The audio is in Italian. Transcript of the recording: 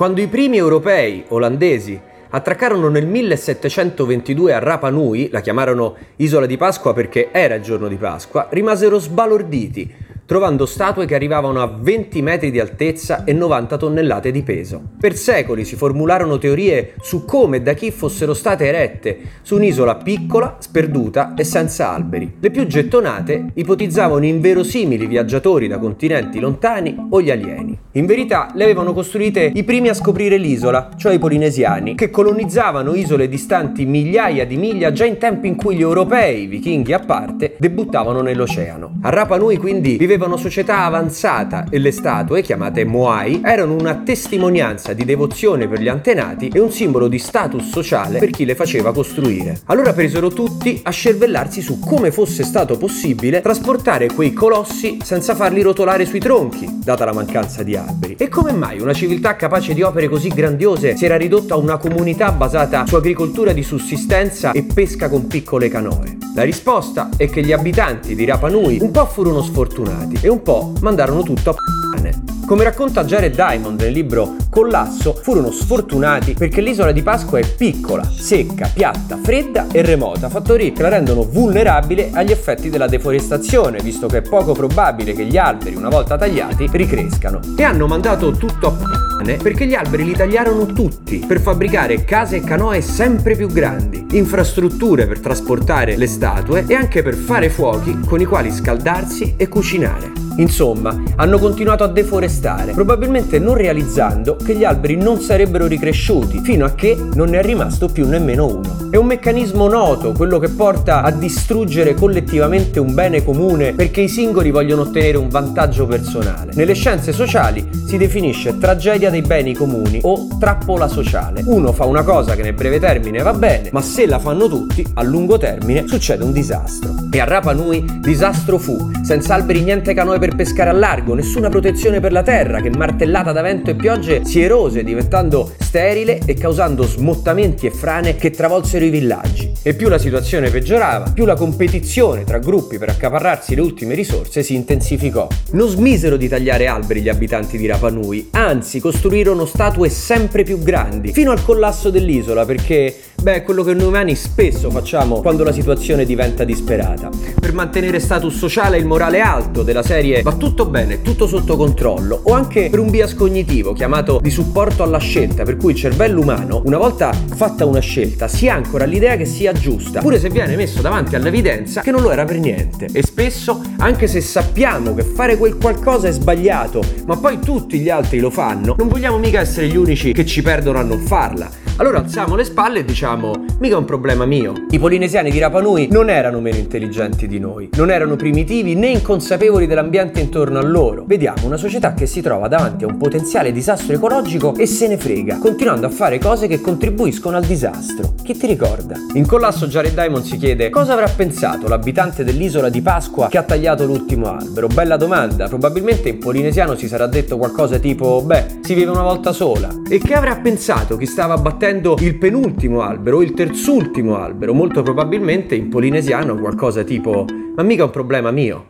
Quando i primi europei olandesi attraccarono nel 1722 a Rapa Nui, la chiamarono Isola di Pasqua perché era il giorno di Pasqua, rimasero sbalorditi trovando statue che arrivavano a 20 metri di altezza e 90 tonnellate di peso. Per secoli si formularono teorie su come e da chi fossero state erette su un'isola piccola, sperduta e senza alberi. Le più gettonate ipotizzavano inverosimili viaggiatori da continenti lontani o gli alieni. In verità le avevano costruite i primi a scoprire l'isola, cioè i polinesiani, che colonizzavano isole distanti migliaia di miglia già in tempi in cui gli europei, vichinghi a parte, debuttavano nell'oceano. A Rapa Nui quindi viveva avevano società avanzata e le statue, chiamate Moai, erano una testimonianza di devozione per gli antenati e un simbolo di status sociale per chi le faceva costruire. Allora presero tutti a scervellarsi su come fosse stato possibile trasportare quei colossi senza farli rotolare sui tronchi, data la mancanza di alberi. E come mai una civiltà capace di opere così grandiose si era ridotta a una comunità basata su agricoltura di sussistenza e pesca con piccole canoe? La risposta è che gli abitanti di Rapa Nui un po' furono sfortunati e un po' mandarono tutto a p***ane. Come racconta Jared Diamond nel libro Collasso, furono sfortunati perché l'isola di Pasqua è piccola, secca, piatta, fredda e remota, fattori che la rendono vulnerabile agli effetti della deforestazione, visto che è poco probabile che gli alberi, una volta tagliati, ricrescano. E hanno mandato tutto a p***ane perché gli alberi li tagliarono tutti per fabbricare case e canoe sempre più grandi, infrastrutture per trasportare le statue e anche per fare fuochi con i quali scaldarsi e cucinare. Insomma, hanno continuato a deforestare, probabilmente non realizzando che gli alberi non sarebbero ricresciuti, fino a che non ne è rimasto più nemmeno uno. È un meccanismo noto, quello che porta a distruggere collettivamente un bene comune perché i singoli vogliono ottenere un vantaggio personale. Nelle scienze sociali si definisce tragedia dei beni comuni o trappola sociale. Uno fa una cosa che nel breve termine va bene, ma se la fanno tutti, a lungo termine succede un disastro. E a Rapa Nui disastro fu, senza alberi niente canoe per pescare a largo, nessuna protezione per la terra che martellata da vento e piogge si diventando sterile e causando smottamenti e frane che travolsero i villaggi. E più la situazione peggiorava, più la competizione tra gruppi per accaparrarsi le ultime risorse si intensificò. Non smisero di tagliare alberi gli abitanti di Rapa Nui, anzi costruirono statue sempre più grandi, fino al collasso dell'isola perché Beh, è quello che noi umani spesso facciamo quando la situazione diventa disperata. Per mantenere status sociale e il morale alto della serie va tutto bene, tutto sotto controllo, o anche per un bias cognitivo chiamato di supporto alla scelta, per cui il cervello umano, una volta fatta una scelta, si ancora all'idea che sia giusta, pure se viene messo davanti all'evidenza che non lo era per niente. E spesso, anche se sappiamo che fare quel qualcosa è sbagliato, ma poi tutti gli altri lo fanno, non vogliamo mica essere gli unici che ci perdono a non farla. Allora alziamo le spalle e diciamo, mica è un problema mio. I polinesiani di Rapa Nui non erano meno intelligenti di noi, non erano primitivi né inconsapevoli dell'ambiente intorno a loro. Vediamo una società che si trova davanti a un potenziale disastro ecologico e se ne frega, continuando a fare cose che contribuiscono al disastro. Chi ti ricorda? In collasso Jared Diamond si chiede cosa avrà pensato l'abitante dell'isola di Pasqua che ha tagliato l'ultimo albero. Bella domanda, probabilmente in polinesiano si sarà detto qualcosa tipo, beh, si vive una volta sola. E che avrà pensato chi stava battendo il penultimo albero il terzultimo albero, molto probabilmente in polinesiano qualcosa tipo ma mica un problema mio.